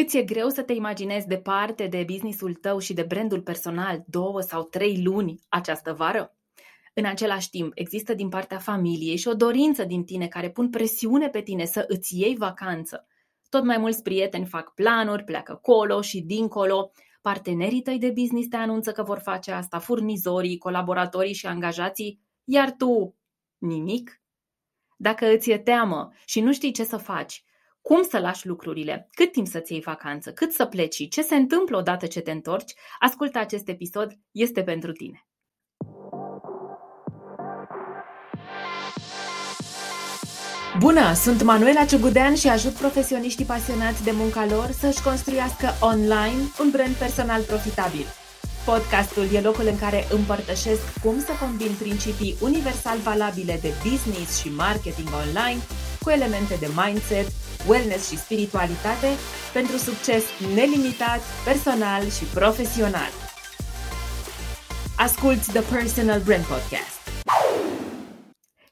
Îți e greu să te imaginezi departe de businessul tău și de brandul personal două sau trei luni această vară? În același timp, există din partea familiei și o dorință din tine care pun presiune pe tine să îți iei vacanță. Tot mai mulți prieteni fac planuri, pleacă colo și dincolo, partenerii tăi de business te anunță că vor face asta, furnizorii, colaboratorii și angajații, iar tu nimic? Dacă îți e teamă și nu știi ce să faci, cum să lași lucrurile, cât timp să-ți iei vacanță, cât să pleci, ce se întâmplă odată ce te întorci, ascultă acest episod, este pentru tine. Bună, sunt Manuela Ciugudean și ajut profesioniștii pasionați de munca lor să-și construiască online un brand personal profitabil. Podcastul e locul în care împărtășesc cum să combin principii universal valabile de business și marketing online cu elemente de mindset, wellness și spiritualitate pentru succes nelimitat, personal și profesional. Asculți The Personal Brand Podcast.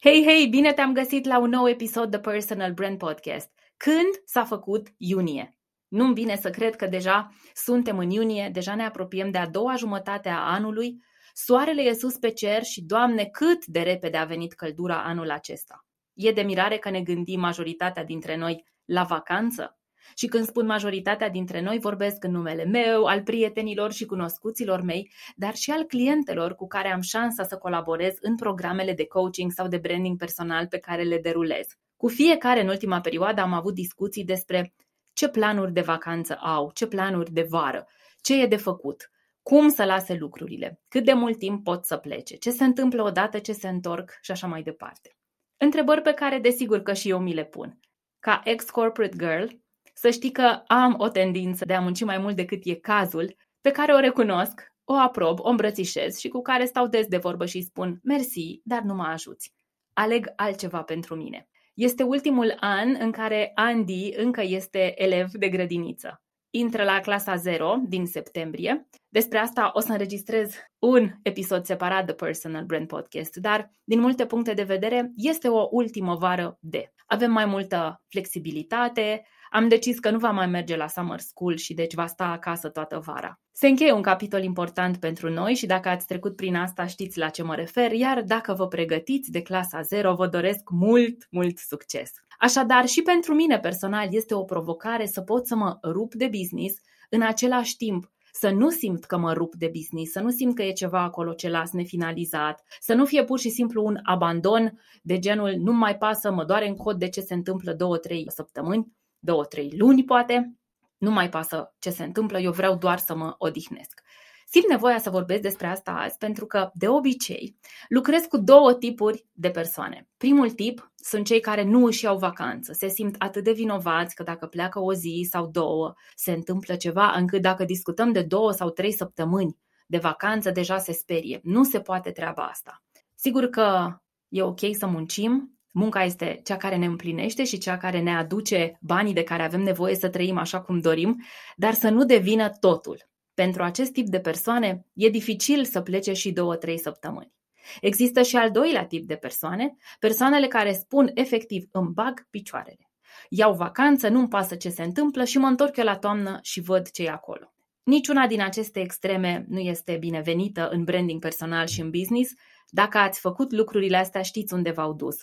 Hei, hei, bine te-am găsit la un nou episod The Personal Brand Podcast. Când s-a făcut iunie? Nu-mi vine să cred că deja suntem în iunie, deja ne apropiem de a doua jumătate a anului, soarele e sus pe cer și, Doamne, cât de repede a venit căldura anul acesta. E de mirare că ne gândim majoritatea dintre noi la vacanță? Și când spun majoritatea dintre noi, vorbesc în numele meu, al prietenilor și cunoscuților mei, dar și al clientelor cu care am șansa să colaborez în programele de coaching sau de branding personal pe care le derulez. Cu fiecare în ultima perioadă am avut discuții despre ce planuri de vacanță au, ce planuri de vară, ce e de făcut, cum să lase lucrurile, cât de mult timp pot să plece, ce se întâmplă odată ce se întorc și așa mai departe. Întrebări pe care desigur că și eu mi le pun. Ca ex-corporate girl, să știi că am o tendință de a munci mai mult decât e cazul, pe care o recunosc, o aprob, o îmbrățișez și cu care stau des de vorbă și spun mersi, dar nu mă ajuți. Aleg altceva pentru mine. Este ultimul an în care Andy încă este elev de grădiniță. Intră la clasa 0 din septembrie. Despre asta o să înregistrez un episod separat de Personal Brand Podcast, dar din multe puncte de vedere este o ultimă vară de. Avem mai multă flexibilitate, am decis că nu va mai merge la summer school și deci va sta acasă toată vara. Se încheie un capitol important pentru noi și dacă ați trecut prin asta știți la ce mă refer, iar dacă vă pregătiți de clasa 0, vă doresc mult, mult succes. Așadar, și pentru mine personal este o provocare să pot să mă rup de business, în același timp să nu simt că mă rup de business, să nu simt că e ceva acolo ce las nefinalizat, să nu fie pur și simplu un abandon de genul nu mai pasă, mă doare în cod de ce se întâmplă două, trei săptămâni, două, trei luni poate, nu mai pasă ce se întâmplă, eu vreau doar să mă odihnesc. Simt nevoia să vorbesc despre asta azi pentru că, de obicei, lucrez cu două tipuri de persoane. Primul tip sunt cei care nu își iau vacanță, se simt atât de vinovați că dacă pleacă o zi sau două, se întâmplă ceva, încât dacă discutăm de două sau trei săptămâni de vacanță, deja se sperie. Nu se poate treaba asta. Sigur că e ok să muncim, Munca este cea care ne împlinește și cea care ne aduce banii de care avem nevoie să trăim așa cum dorim, dar să nu devină totul. Pentru acest tip de persoane e dificil să plece și două-trei săptămâni. Există și al doilea tip de persoane, persoanele care spun efectiv îmi bag picioarele. Iau vacanță, nu-mi pasă ce se întâmplă și mă întorc eu la toamnă și văd ce e acolo. Niciuna din aceste extreme nu este binevenită în branding personal și în business. Dacă ați făcut lucrurile astea, știți unde v-au dus.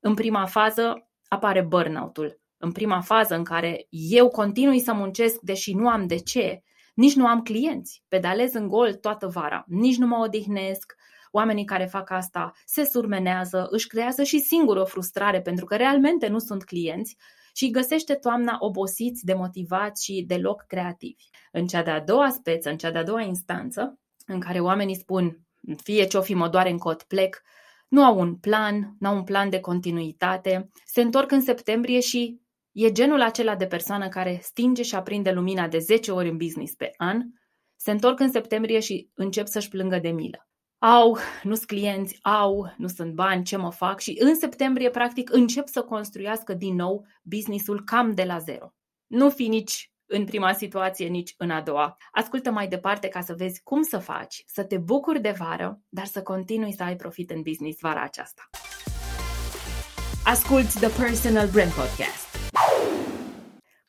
În prima fază apare burnout-ul. În prima fază în care eu continui să muncesc deși nu am de ce, nici nu am clienți, pedalez în gol toată vara, nici nu mă odihnesc, oamenii care fac asta se surmenează, își creează și singur o frustrare pentru că realmente nu sunt clienți și găsește toamna obosiți, demotivați și deloc creativi. În cea de-a doua speță, în cea de-a doua instanță, în care oamenii spun fie ce-o fi mă doare în cot, plec, nu au un plan, nu au un plan de continuitate, se întorc în septembrie și e genul acela de persoană care stinge și aprinde lumina de 10 ori în business pe an, se întorc în septembrie și încep să-și plângă de milă. Au, nu sunt clienți, au, nu sunt bani, ce mă fac? Și în septembrie, practic, încep să construiască din nou businessul cam de la zero. Nu fi nici în prima situație, nici în a doua. Ascultă mai departe ca să vezi cum să faci, să te bucuri de vară, dar să continui să ai profit în business vara aceasta. Asculți The Personal Brand Podcast.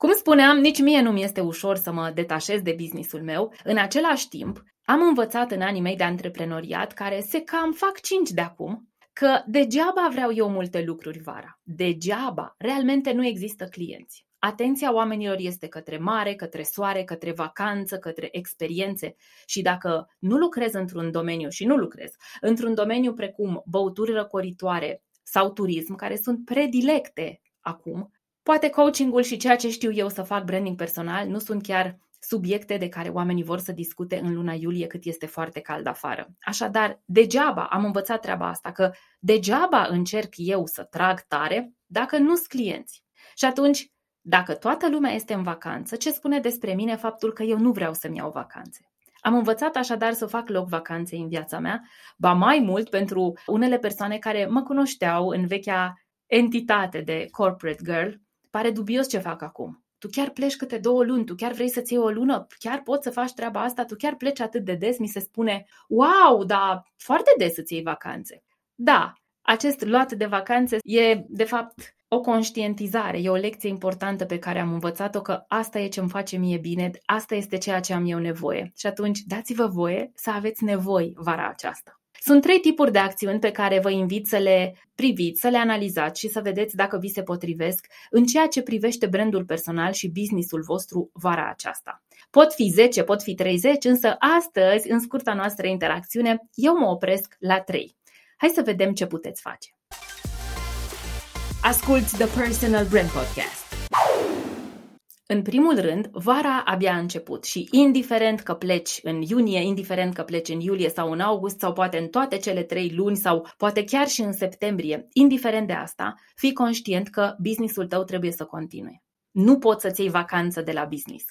Cum spuneam, nici mie nu mi este ușor să mă detașez de businessul meu. În același timp, am învățat în anii mei de antreprenoriat, care se cam fac cinci de acum, că degeaba vreau eu multe lucruri vara. Degeaba. Realmente nu există clienți. Atenția oamenilor este către mare, către soare, către vacanță, către experiențe. Și dacă nu lucrez într-un domeniu, și nu lucrez, într-un domeniu precum băuturi răcoritoare sau turism, care sunt predilecte acum, poate coachingul și ceea ce știu eu să fac branding personal nu sunt chiar subiecte de care oamenii vor să discute în luna iulie cât este foarte cald afară. Așadar, degeaba am învățat treaba asta, că degeaba încerc eu să trag tare dacă nu sunt clienți. Și atunci, dacă toată lumea este în vacanță, ce spune despre mine faptul că eu nu vreau să-mi iau vacanțe? Am învățat așadar să fac loc vacanței în viața mea, ba mai mult pentru unele persoane care mă cunoșteau în vechea entitate de corporate girl, pare dubios ce fac acum tu chiar pleci câte două luni, tu chiar vrei să-ți iei o lună, chiar poți să faci treaba asta, tu chiar pleci atât de des, mi se spune, wow, dar foarte des să-ți iei vacanțe. Da, acest luat de vacanțe e, de fapt, o conștientizare, e o lecție importantă pe care am învățat-o că asta e ce îmi face mie bine, asta este ceea ce am eu nevoie. Și atunci dați-vă voie să aveți nevoi vara aceasta. Sunt trei tipuri de acțiuni pe care vă invit să le priviți, să le analizați și să vedeți dacă vi se potrivesc în ceea ce privește brandul personal și businessul vostru vara aceasta. Pot fi 10, pot fi 30, însă astăzi, în scurta noastră interacțiune, eu mă opresc la 3. Hai să vedem ce puteți face. Asculți The Personal Brand Podcast. În primul rând, vara abia a început și indiferent că pleci în iunie, indiferent că pleci în iulie sau în august sau poate în toate cele trei luni sau poate chiar și în septembrie, indiferent de asta, fii conștient că businessul tău trebuie să continue. Nu poți să-ți iei vacanță de la business.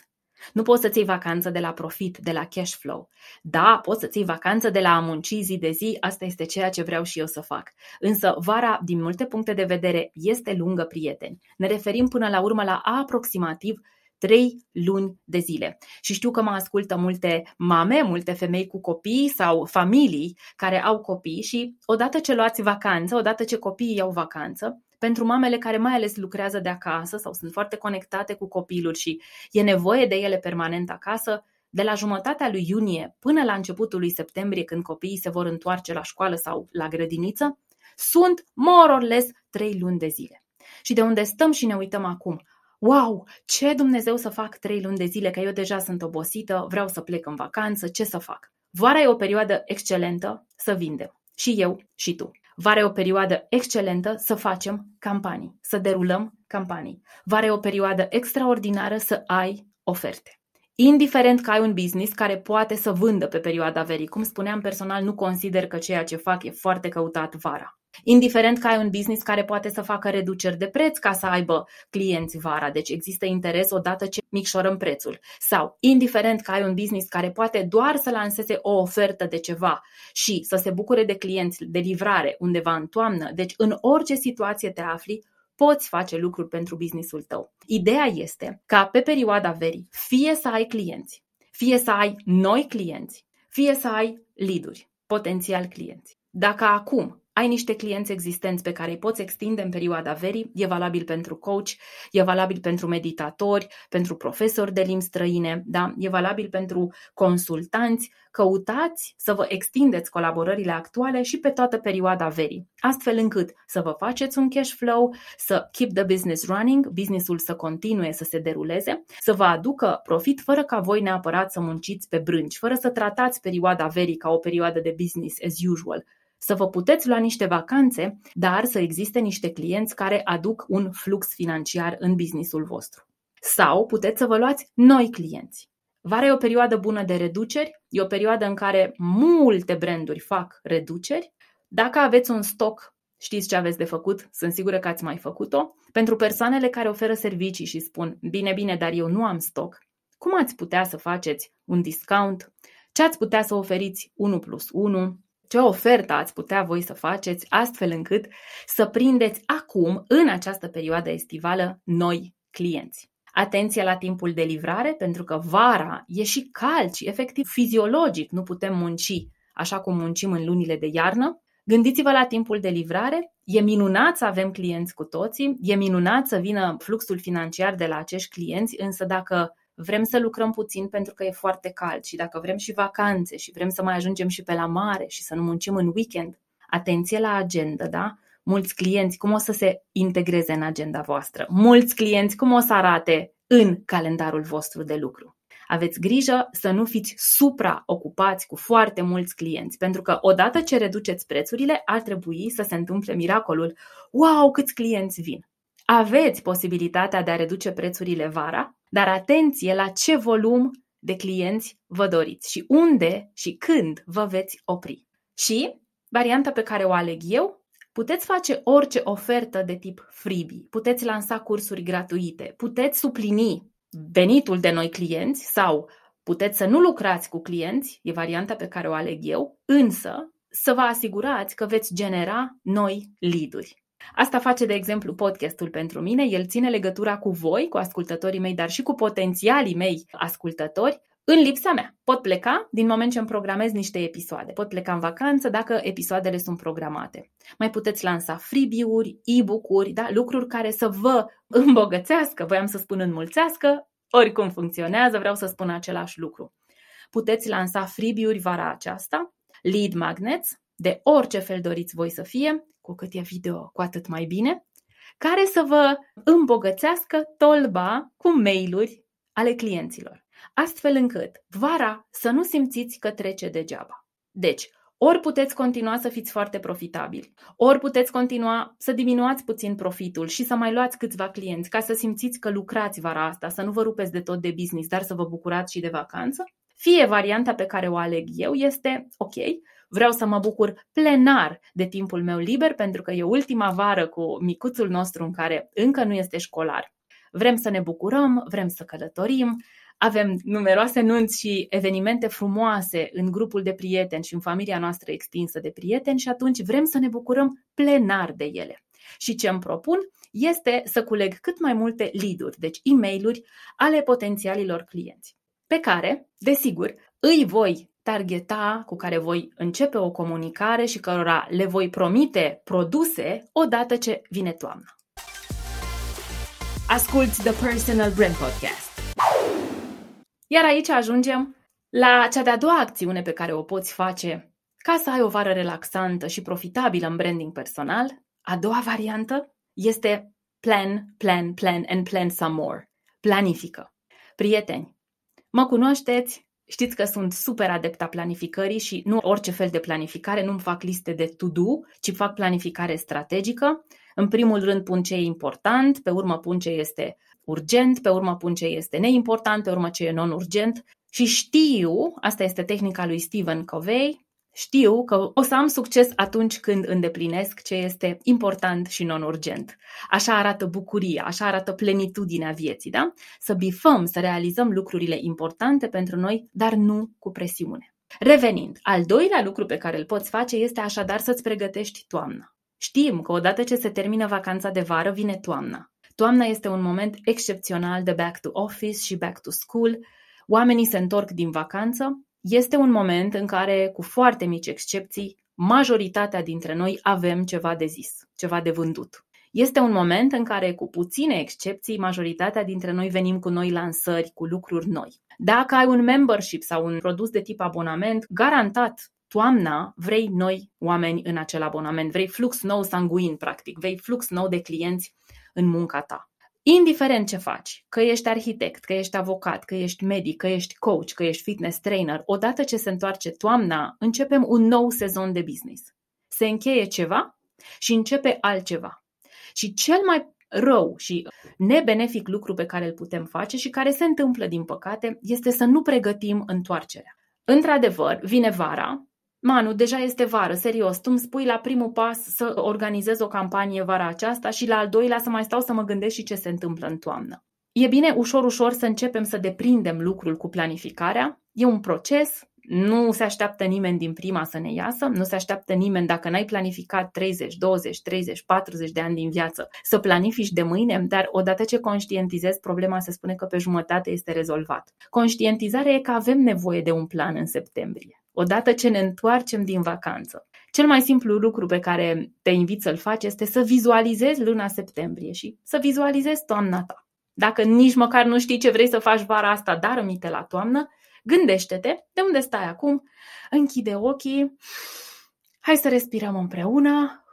Nu poți să-ți iei vacanță de la profit, de la cash flow. Da, poți să-ți iei vacanță de la a munci zi de zi, asta este ceea ce vreau și eu să fac. Însă vara, din multe puncte de vedere, este lungă, prieteni. Ne referim până la urmă la aproximativ trei luni de zile. Și știu că mă ascultă multe mame, multe femei cu copii sau familii care au copii și odată ce luați vacanță, odată ce copiii iau vacanță, pentru mamele care mai ales lucrează de acasă sau sunt foarte conectate cu copilul și e nevoie de ele permanent acasă, de la jumătatea lui iunie până la începutul lui septembrie, când copiii se vor întoarce la școală sau la grădiniță, sunt more or less trei luni de zile. Și de unde stăm și ne uităm acum, wow, ce Dumnezeu să fac trei luni de zile, că eu deja sunt obosită, vreau să plec în vacanță, ce să fac? Vara e o perioadă excelentă să vindem. Și eu și tu. Vara e o perioadă excelentă să facem campanii, să derulăm campanii. Vara e o perioadă extraordinară să ai oferte. Indiferent că ai un business care poate să vândă pe perioada verii, cum spuneam personal, nu consider că ceea ce fac e foarte căutat vara. Indiferent că ai un business care poate să facă reduceri de preț ca să aibă clienți vara, deci există interes odată ce micșorăm prețul. Sau, indiferent că ai un business care poate doar să lanseze o ofertă de ceva și să se bucure de clienți de livrare undeva în toamnă, deci în orice situație te afli, poți face lucruri pentru businessul tău. Ideea este ca pe perioada verii fie să ai clienți, fie să ai noi clienți, fie să ai lead-uri, potențial clienți. Dacă acum ai niște clienți existenți pe care îi poți extinde în perioada verii, e valabil pentru coach, e valabil pentru meditatori, pentru profesori de limbi străine, da? e valabil pentru consultanți, căutați să vă extindeți colaborările actuale și pe toată perioada verii, astfel încât să vă faceți un cash flow, să keep the business running, businessul să continue să se deruleze, să vă aducă profit fără ca voi neapărat să munciți pe brânci, fără să tratați perioada verii ca o perioadă de business as usual, să vă puteți lua niște vacanțe, dar să existe niște clienți care aduc un flux financiar în businessul vostru. Sau puteți să vă luați noi clienți. Vara e o perioadă bună de reduceri, e o perioadă în care multe branduri fac reduceri. Dacă aveți un stoc, știți ce aveți de făcut, sunt sigură că ați mai făcut-o. Pentru persoanele care oferă servicii și spun, bine, bine, dar eu nu am stoc, cum ați putea să faceți un discount? Ce ați putea să oferiți 1 plus 1? Ce ofertă ați putea voi să faceți astfel încât să prindeți acum, în această perioadă estivală, noi clienți. Atenție la timpul de livrare, pentru că vara e și cald și efectiv fiziologic nu putem munci așa cum muncim în lunile de iarnă. Gândiți-vă la timpul de livrare. E minunat să avem clienți cu toții, e minunat să vină fluxul financiar de la acești clienți, însă dacă vrem să lucrăm puțin pentru că e foarte cald și dacă vrem și vacanțe și vrem să mai ajungem și pe la mare și să nu muncim în weekend, atenție la agenda, da? Mulți clienți, cum o să se integreze în agenda voastră? Mulți clienți, cum o să arate în calendarul vostru de lucru? Aveți grijă să nu fiți supraocupați cu foarte mulți clienți, pentru că odată ce reduceți prețurile, ar trebui să se întâmple miracolul. Wow, câți clienți vin! Aveți posibilitatea de a reduce prețurile vara, dar atenție la ce volum de clienți vă doriți și unde și când vă veți opri. Și varianta pe care o aleg eu, puteți face orice ofertă de tip freebie, puteți lansa cursuri gratuite, puteți suplini venitul de noi clienți sau puteți să nu lucrați cu clienți, e varianta pe care o aleg eu, însă să vă asigurați că veți genera noi lead-uri. Asta face, de exemplu, podcastul pentru mine. El ține legătura cu voi, cu ascultătorii mei, dar și cu potențialii mei ascultători, în lipsa mea. Pot pleca din moment ce îmi programez niște episoade. Pot pleca în vacanță dacă episoadele sunt programate. Mai puteți lansa freebie-uri, e-book-uri, da? lucruri care să vă îmbogățească, voiam să spun înmulțească, oricum funcționează, vreau să spun același lucru. Puteți lansa freebie-uri vara aceasta, lead magnets, de orice fel doriți voi să fie, cu cât e video, cu atât mai bine, care să vă îmbogățească tolba cu mail-uri ale clienților, astfel încât vara să nu simțiți că trece degeaba. Deci, ori puteți continua să fiți foarte profitabili, ori puteți continua să diminuați puțin profitul și să mai luați câțiva clienți ca să simțiți că lucrați vara asta, să nu vă rupeți de tot de business, dar să vă bucurați și de vacanță. Fie varianta pe care o aleg eu este, ok, Vreau să mă bucur plenar de timpul meu liber pentru că e ultima vară cu micuțul nostru în care încă nu este școlar. Vrem să ne bucurăm, vrem să călătorim, avem numeroase nunți și evenimente frumoase în grupul de prieteni și în familia noastră extinsă de prieteni și atunci vrem să ne bucurăm plenar de ele. Și ce îmi propun este să culeg cât mai multe lead-uri, deci e mail ale potențialilor clienți, pe care, desigur, îi voi targeta, cu care voi începe o comunicare și cărora le voi promite produse odată ce vine toamna. Asculți The Personal Brand Podcast. Iar aici ajungem la cea de-a doua acțiune pe care o poți face ca să ai o vară relaxantă și profitabilă în branding personal. A doua variantă este plan, plan, plan and plan some more. Planifică. Prieteni, mă cunoașteți, Știți că sunt super adepta planificării și nu orice fel de planificare, nu-mi fac liste de to-do, ci fac planificare strategică. În primul rând pun ce e important, pe urmă pun ce este urgent, pe urmă pun ce este neimportant, pe urmă ce e non-urgent și știu, asta este tehnica lui Stephen Covey, știu că o să am succes atunci când îndeplinesc ce este important și non-urgent. Așa arată bucuria, așa arată plenitudinea vieții, da? Să bifăm, să realizăm lucrurile importante pentru noi, dar nu cu presiune. Revenind, al doilea lucru pe care îl poți face este așadar să-ți pregătești toamna. Știm că odată ce se termină vacanța de vară, vine toamna. Toamna este un moment excepțional de back to office și back to school. Oamenii se întorc din vacanță este un moment în care, cu foarte mici excepții, majoritatea dintre noi avem ceva de zis, ceva de vândut. Este un moment în care, cu puține excepții, majoritatea dintre noi venim cu noi lansări, cu lucruri noi. Dacă ai un membership sau un produs de tip abonament, garantat toamna vrei noi oameni în acel abonament, vrei flux nou sanguin, practic, vrei flux nou de clienți în munca ta. Indiferent ce faci, că ești arhitect, că ești avocat, că ești medic, că ești coach, că ești fitness trainer, odată ce se întoarce toamna, începem un nou sezon de business. Se încheie ceva și începe altceva. Și cel mai rău și nebenefic lucru pe care îl putem face și care se întâmplă, din păcate, este să nu pregătim întoarcerea. Într-adevăr, vine vara, Manu, deja este vară, serios, tu îmi spui la primul pas să organizez o campanie vara aceasta și la al doilea să mai stau să mă gândesc și ce se întâmplă în toamnă. E bine ușor, ușor să începem să deprindem lucrul cu planificarea. E un proces, nu se așteaptă nimeni din prima să ne iasă, nu se așteaptă nimeni dacă n-ai planificat 30, 20, 30, 40 de ani din viață să planifici de mâine, dar odată ce conștientizezi problema se spune că pe jumătate este rezolvat. Conștientizarea e că avem nevoie de un plan în septembrie odată ce ne întoarcem din vacanță. Cel mai simplu lucru pe care te invit să-l faci este să vizualizezi luna septembrie și să vizualizezi toamna ta. Dacă nici măcar nu știi ce vrei să faci vara asta, dar rămite la toamnă, gândește-te de unde stai acum, închide ochii, hai să respirăm împreună.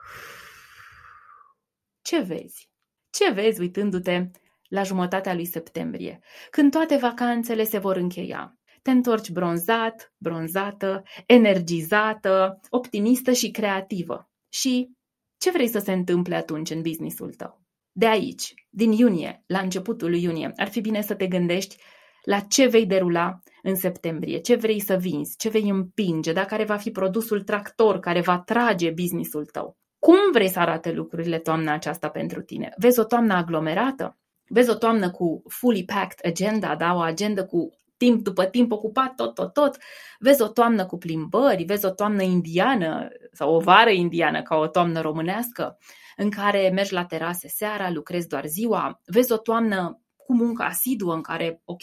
Ce vezi? Ce vezi uitându-te la jumătatea lui septembrie, când toate vacanțele se vor încheia? Te întorci bronzat, bronzată, energizată, optimistă și creativă. Și ce vrei să se întâmple atunci în businessul tău? De aici, din iunie, la începutul lui iunie, ar fi bine să te gândești la ce vei derula în septembrie, ce vrei să vinzi, ce vei împinge, dacă care va fi produsul tractor care va trage businessul tău. Cum vrei să arate lucrurile toamna aceasta pentru tine? Vezi o toamnă aglomerată? Vezi o toamnă cu fully packed agenda, da? o agenda cu timp după timp ocupat tot, tot, tot. Vezi o toamnă cu plimbări, vezi o toamnă indiană sau o vară indiană ca o toamnă românească în care mergi la terase seara, lucrezi doar ziua, vezi o toamnă cu muncă asiduă în care, ok,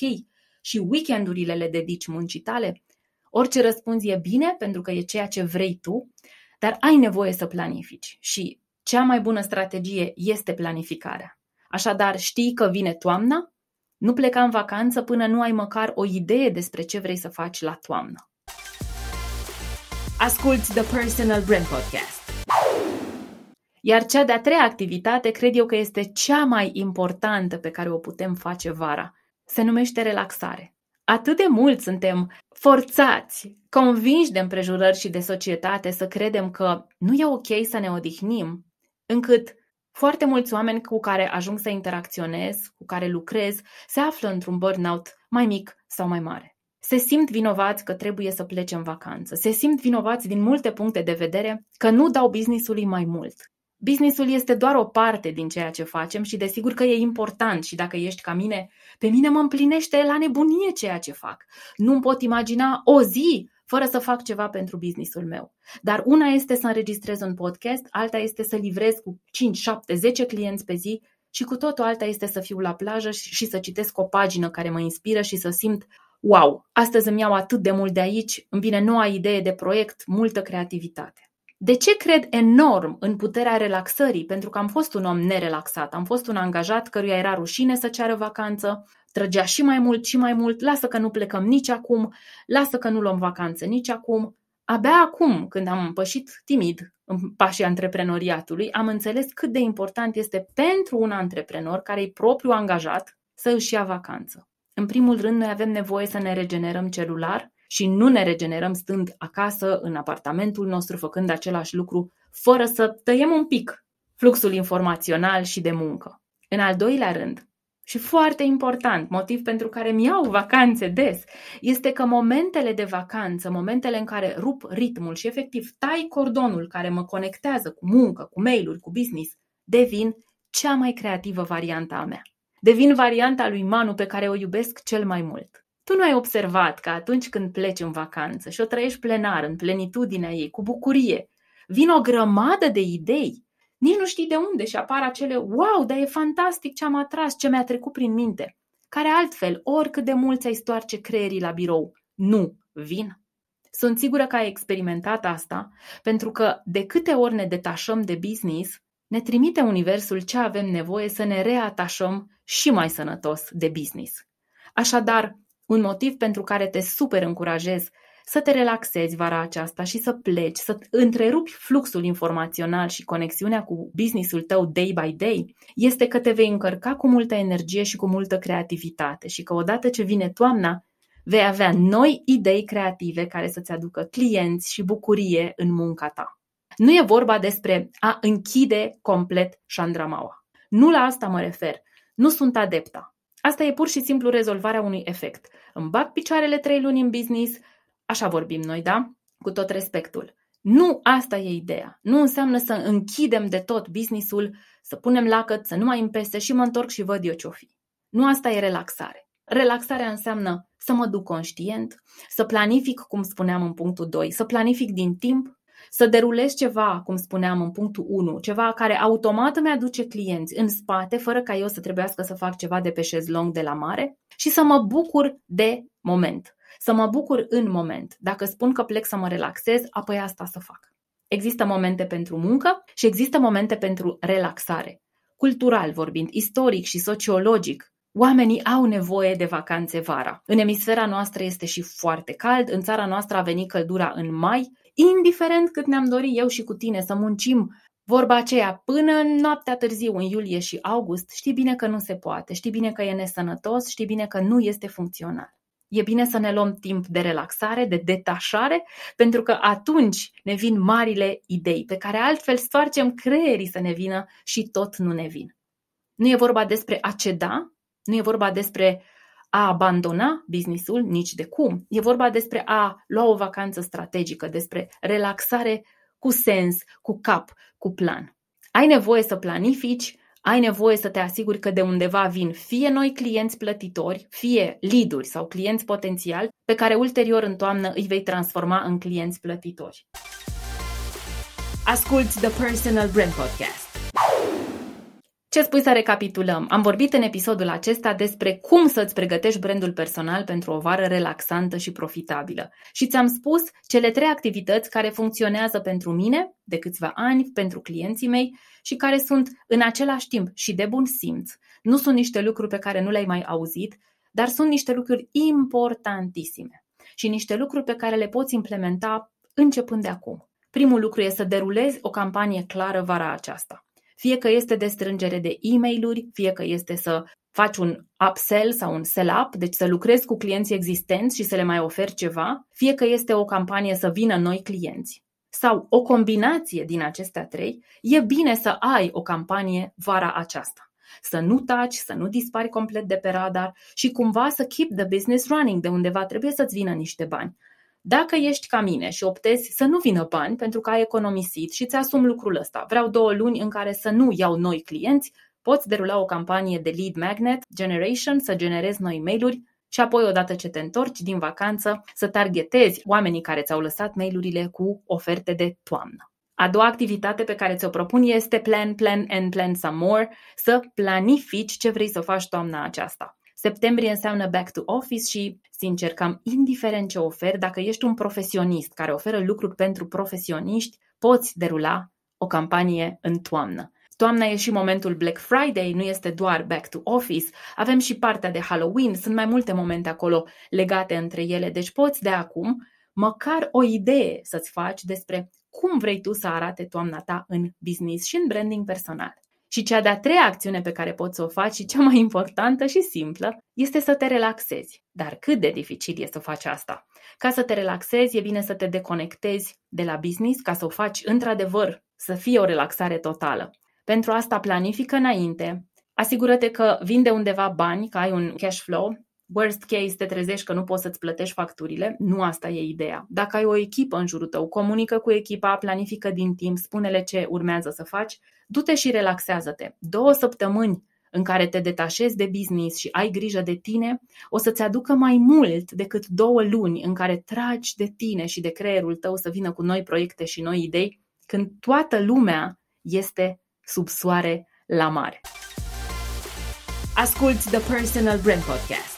și weekendurile le dedici muncii tale. Orice răspunzi e bine pentru că e ceea ce vrei tu, dar ai nevoie să planifici și cea mai bună strategie este planificarea. Așadar, știi că vine toamna, nu pleca în vacanță până nu ai măcar o idee despre ce vrei să faci la toamnă. Asculți The Personal Brand Podcast. Iar cea de-a treia activitate cred eu că este cea mai importantă pe care o putem face vara. Se numește relaxare. Atât de mult suntem forțați, convinși de împrejurări și de societate să credem că nu e ok să ne odihnim, încât foarte mulți oameni cu care ajung să interacționez, cu care lucrez, se află într-un burnout mai mic sau mai mare. Se simt vinovați că trebuie să plece în vacanță. Se simt vinovați din multe puncte de vedere că nu dau businessului mai mult. Businessul este doar o parte din ceea ce facem și desigur că e important și dacă ești ca mine, pe mine mă împlinește la nebunie ceea ce fac. Nu-mi pot imagina o zi fără să fac ceva pentru businessul meu. Dar una este să înregistrez un podcast, alta este să livrez cu 5, 7, 10 clienți pe zi și cu totul alta este să fiu la plajă și să citesc o pagină care mă inspiră și să simt wow, astăzi îmi iau atât de mult de aici, îmi vine noua idee de proiect, multă creativitate. De ce cred enorm în puterea relaxării? Pentru că am fost un om nerelaxat, am fost un angajat căruia era rușine să ceară vacanță, trăgea și mai mult și mai mult, lasă că nu plecăm nici acum, lasă că nu luăm vacanță nici acum. Abia acum, când am pășit timid în pașii antreprenoriatului, am înțeles cât de important este pentru un antreprenor care e propriu angajat să își ia vacanță. În primul rând, noi avem nevoie să ne regenerăm celular și nu ne regenerăm stând acasă, în apartamentul nostru, făcând același lucru, fără să tăiem un pic fluxul informațional și de muncă. În al doilea rând, și foarte important, motiv pentru care mi iau vacanțe des, este că momentele de vacanță, momentele în care rup ritmul și efectiv tai cordonul care mă conectează cu muncă, cu mail-uri, cu business, devin cea mai creativă variantă a mea. Devin varianta lui Manu pe care o iubesc cel mai mult. Tu nu ai observat că atunci când pleci în vacanță și o trăiești plenar, în plenitudinea ei, cu bucurie, vin o grămadă de idei. Nici nu știi de unde și apar acele wow, dar e fantastic ce am atras, ce mi-a trecut prin minte. Care altfel, oricât de mult ai stoarce creierii la birou, nu vin. Sunt sigură că ai experimentat asta, pentru că de câte ori ne detașăm de business, ne trimite Universul ce avem nevoie să ne reatașăm și mai sănătos de business. Așadar, un motiv pentru care te super încurajez să te relaxezi vara aceasta și să pleci, să întrerupi fluxul informațional și conexiunea cu businessul tău day by day, este că te vei încărca cu multă energie și cu multă creativitate și că odată ce vine toamna, vei avea noi idei creative care să-ți aducă clienți și bucurie în munca ta. Nu e vorba despre a închide complet șandramaua. Nu la asta mă refer. Nu sunt adepta. Asta e pur și simplu rezolvarea unui efect. Îmi bag picioarele trei luni în business, așa vorbim noi, da? Cu tot respectul. Nu asta e ideea. Nu înseamnă să închidem de tot businessul, să punem lacăt, să nu mai împese și mă întorc și văd eu ce-o fi. Nu asta e relaxare. Relaxarea înseamnă să mă duc conștient, să planific, cum spuneam în punctul 2, să planific din timp să derulez ceva, cum spuneam în punctul 1, ceva care automat îmi aduce clienți în spate, fără ca eu să trebuiască să fac ceva de pe șezlong de la mare și să mă bucur de moment. Să mă bucur în moment. Dacă spun că plec să mă relaxez, apoi asta să fac. Există momente pentru muncă și există momente pentru relaxare. Cultural vorbind, istoric și sociologic, Oamenii au nevoie de vacanțe vara. În emisfera noastră este și foarte cald, în țara noastră a venit căldura în mai, indiferent cât ne-am dorit eu și cu tine să muncim Vorba aceea, până în noaptea târziu, în iulie și august, știi bine că nu se poate, știi bine că e nesănătos, știi bine că nu este funcțional. E bine să ne luăm timp de relaxare, de detașare, pentru că atunci ne vin marile idei pe care altfel stoarcem creierii să ne vină și tot nu ne vin. Nu e vorba despre a ceda, nu e vorba despre a abandona businessul, nici de cum. E vorba despre a lua o vacanță strategică, despre relaxare cu sens, cu cap, cu plan. Ai nevoie să planifici, ai nevoie să te asiguri că de undeva vin fie noi clienți plătitori, fie lead sau clienți potențiali, pe care ulterior în toamnă îi vei transforma în clienți plătitori. Asculți The Personal Brand Podcast ce spui să recapitulăm? Am vorbit în episodul acesta despre cum să-ți pregătești brandul personal pentru o vară relaxantă și profitabilă. Și ți-am spus cele trei activități care funcționează pentru mine de câțiva ani, pentru clienții mei și care sunt în același timp și de bun simț. Nu sunt niște lucruri pe care nu le-ai mai auzit, dar sunt niște lucruri importantissime și niște lucruri pe care le poți implementa începând de acum. Primul lucru este să derulezi o campanie clară vara aceasta fie că este de strângere de e-mail-uri, fie că este să faci un upsell sau un sell-up, deci să lucrezi cu clienții existenți și să le mai oferi ceva, fie că este o campanie să vină noi clienți sau o combinație din acestea trei, e bine să ai o campanie vara aceasta. Să nu taci, să nu dispari complet de pe radar și cumva să keep the business running, de undeva trebuie să-ți vină niște bani. Dacă ești ca mine și optezi să nu vină bani pentru că ai economisit și ți asumi lucrul ăsta, vreau două luni în care să nu iau noi clienți, poți derula o campanie de lead magnet generation, să generezi noi mail-uri și apoi, odată ce te întorci din vacanță, să targetezi oamenii care ți-au lăsat mail-urile cu oferte de toamnă. A doua activitate pe care ți-o propun este plan, plan and plan some more, să planifici ce vrei să faci toamna aceasta. Septembrie înseamnă back to office și, sincer, cam indiferent ce oferi, dacă ești un profesionist care oferă lucruri pentru profesioniști, poți derula o campanie în toamnă. Toamna e și momentul Black Friday, nu este doar back to office, avem și partea de Halloween, sunt mai multe momente acolo legate între ele, deci poți de acum măcar o idee să-ți faci despre cum vrei tu să arate toamna ta în business și în branding personal. Și cea de-a treia acțiune pe care poți să o faci și cea mai importantă și simplă este să te relaxezi. Dar cât de dificil este să faci asta? Ca să te relaxezi, e bine să te deconectezi de la business, ca să o faci într-adevăr, să fie o relaxare totală. Pentru asta planifică înainte, asigură-te că vinde undeva bani, că ai un cash flow, Worst case, te trezești că nu poți să-ți plătești facturile. Nu asta e ideea. Dacă ai o echipă în jurul tău, comunică cu echipa, planifică din timp, spune-le ce urmează să faci, du-te și relaxează-te. Două săptămâni în care te detașezi de business și ai grijă de tine, o să-ți aducă mai mult decât două luni în care tragi de tine și de creierul tău să vină cu noi proiecte și noi idei, când toată lumea este sub soare la mare. Asculți The Personal Brand Podcast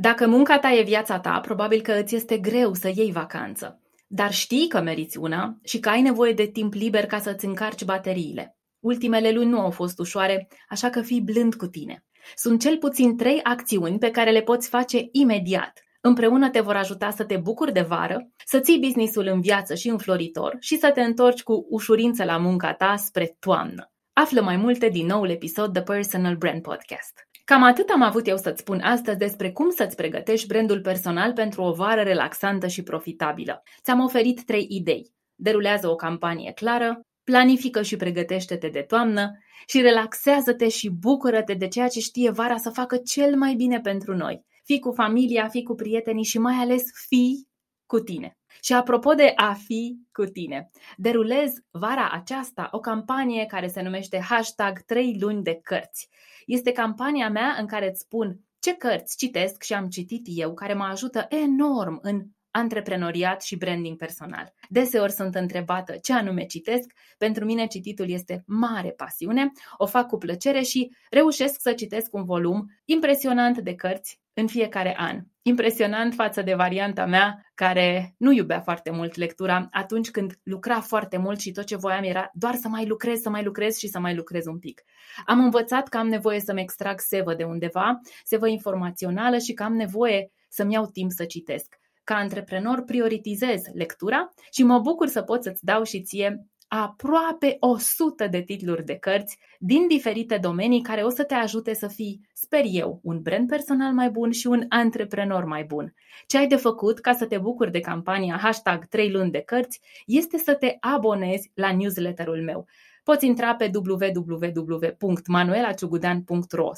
dacă munca ta e viața ta, probabil că îți este greu să iei vacanță. Dar știi că meriți una și că ai nevoie de timp liber ca să-ți încarci bateriile. Ultimele luni nu au fost ușoare, așa că fii blând cu tine. Sunt cel puțin trei acțiuni pe care le poți face imediat. Împreună te vor ajuta să te bucuri de vară, să ții businessul în viață și înfloritor și să te întorci cu ușurință la munca ta spre toamnă. Află mai multe din noul episod The Personal Brand Podcast. Cam atât am avut eu să-ți spun astăzi despre cum să-ți pregătești brandul personal pentru o vară relaxantă și profitabilă. Ți-am oferit trei idei. Derulează o campanie clară, planifică și pregătește-te de toamnă și relaxează-te și bucură-te de ceea ce știe vara să facă cel mai bine pentru noi. Fii cu familia, fii cu prietenii și mai ales fii cu tine. Și apropo de a fi cu tine, derulez vara aceasta o campanie care se numește hashtag 3 luni de cărți. Este campania mea în care îți spun ce cărți citesc și am citit eu care mă ajută enorm în antreprenoriat și branding personal. Deseori sunt întrebată ce anume citesc, pentru mine cititul este mare pasiune, o fac cu plăcere și reușesc să citesc un volum impresionant de cărți în fiecare an. Impresionant față de varianta mea, care nu iubea foarte mult lectura atunci când lucra foarte mult și tot ce voiam era doar să mai lucrez, să mai lucrez și să mai lucrez un pic. Am învățat că am nevoie să-mi extrag sevă de undeva, sevă informațională și că am nevoie să-mi iau timp să citesc. Ca antreprenor prioritizez lectura și mă bucur să pot să-ți dau și ție aproape 100 de titluri de cărți din diferite domenii care o să te ajute să fii, sper eu, un brand personal mai bun și un antreprenor mai bun. Ce ai de făcut ca să te bucuri de campania hashtag 3 luni de cărți este să te abonezi la newsletterul meu. Poți intra pe www.manuelaciugudan.ro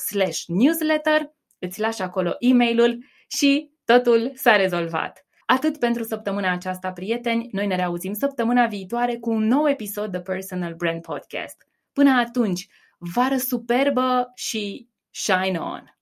newsletter, îți lași acolo e-mailul și totul s-a rezolvat. Atât pentru săptămâna aceasta, prieteni, noi ne reauzim săptămâna viitoare cu un nou episod de Personal Brand Podcast. Până atunci, vară superbă și shine on!